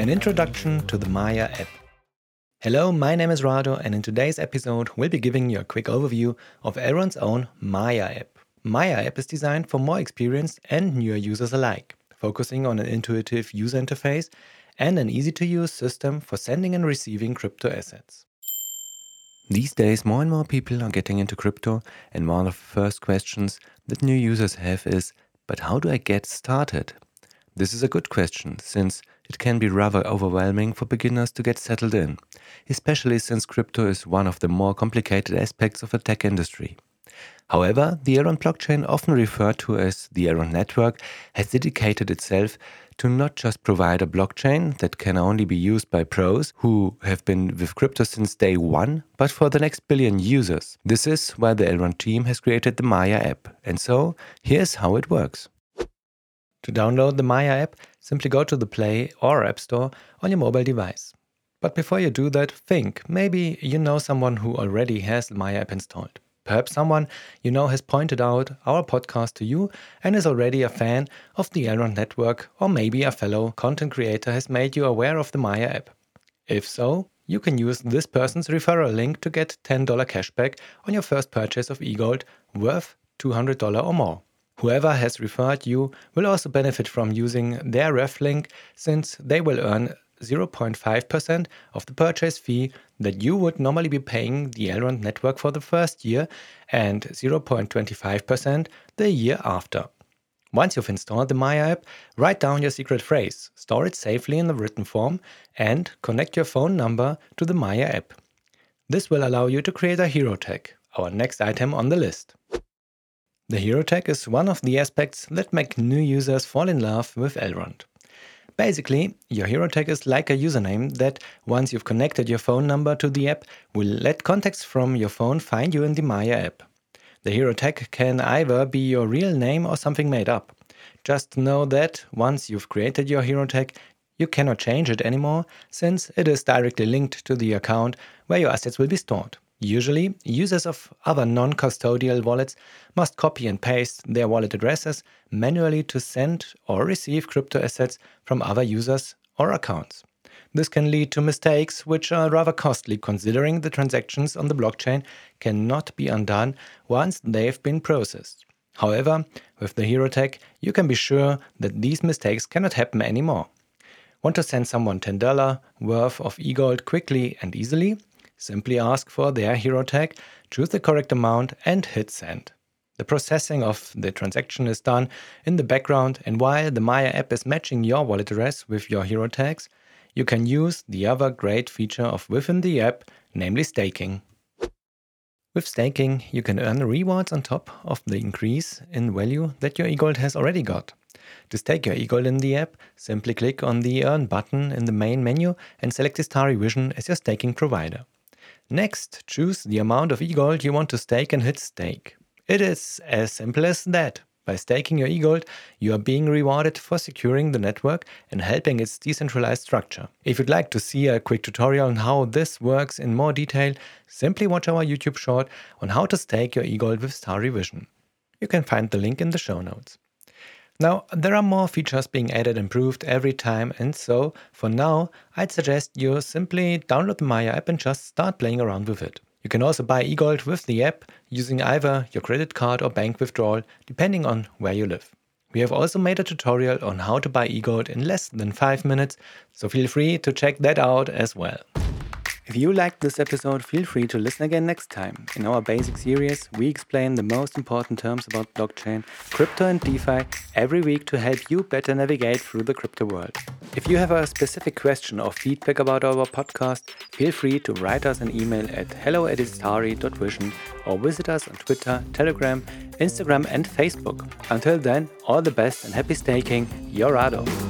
an introduction to the Maiar app. Hello, my name is Rado, and in today's episode, we'll be giving you a quick overview of Elrond's own Maiar app. Maiar app is designed for more experienced and newer users alike, focusing on an intuitive user interface and an easy to use system for sending and receiving crypto assets. These days, more and more people are getting into crypto, and one of the first questions that new users have is But how do I get started? This is a good question, since it can be rather overwhelming for beginners to get settled in, especially since crypto is one of the more complicated aspects of the tech industry. However, the Elrond blockchain, often referred to as the Elrond network, has dedicated itself to not just provide a blockchain that can only be used by pros who have been with crypto since day one, but for the next billion users. This is why the Elrond team has created the Maiar app. And so, here's how it works. To download the Maiar app, simply go to the Play or App Store on your mobile device. But before you do that, think maybe you know someone who already has the Maiar app installed. Perhaps someone you know has pointed out our podcast to you and is already a fan of the Elrond network, or maybe a fellow content creator has made you aware of the Maiar app. If so, you can use this person's referral link to get $10 cashback on your first purchase of eGold worth $200 or more. Whoever has referred you will also benefit from using their ref link since they will earn 0.5% of the purchase fee that you would normally be paying the Elrond network for the first year and 0.25% the year after. Once you've installed the Maiar app, write down your secret phrase, store it safely in the written form, and connect your phone number to the Maiar app. This will allow you to create a hero tag, our next item on the list. The hero tag is one of the aspects that make new users fall in love with Elrond. Basically, your hero tag is like a username that, once you've connected your phone number to the app, will let contacts from your phone find you in the Maiar app. The hero tag can either be your real name or something made up. Just know that once you've created your hero tag, you cannot change it anymore since it is directly linked to the account where your assets will be stored. Usually, users of other non custodial wallets must copy and paste their wallet addresses manually to send or receive crypto assets from other users or accounts. This can lead to mistakes which are rather costly considering the transactions on the blockchain cannot be undone once they've been processed. However, with the Hero tag, you can be sure that these mistakes cannot happen anymore. Want to send someone $10 worth of eGold quickly and easily? Simply ask for their hero tag, choose the correct amount, and hit send. The processing of the transaction is done in the background, and while the Maiar app is matching your wallet address with your hero tags, you can use the other great feature of within the app, namely staking. With staking, you can earn rewards on top of the increase in value that your eGold has already got. To stake your eGold in the app, simply click on the Earn button in the main menu and select Istari Vision as your staking provider. Next, choose the amount of eGold you want to stake and hit stake. It is as simple as that. By staking your eGold, you are being rewarded for securing the network and helping its decentralized structure. If you'd like to see a quick tutorial on how this works in more detail, simply watch our YouTube short on how to stake your eGold with Istari Vision. You can find the link in the show notes. Now, there are more features being added and improved every time, and so for now, I'd suggest you simply download the Maiar app and just start playing around with it. You can also buy eGold with the app using either your credit card or bank withdrawal, depending on where you live. We have also made a tutorial on how to buy eGold in less than 5 minutes, so feel free to check that out as well. If you liked this episode, feel free to listen again next time. In our basic series, we explain the most important terms about blockchain, crypto, and DeFi every week to help you better navigate through the crypto world. If you have a specific question or feedback about our podcast, feel free to write us an email at hello or visit us on Twitter, Telegram, Instagram, and Facebook. Until then, all the best and happy staking, your Rado.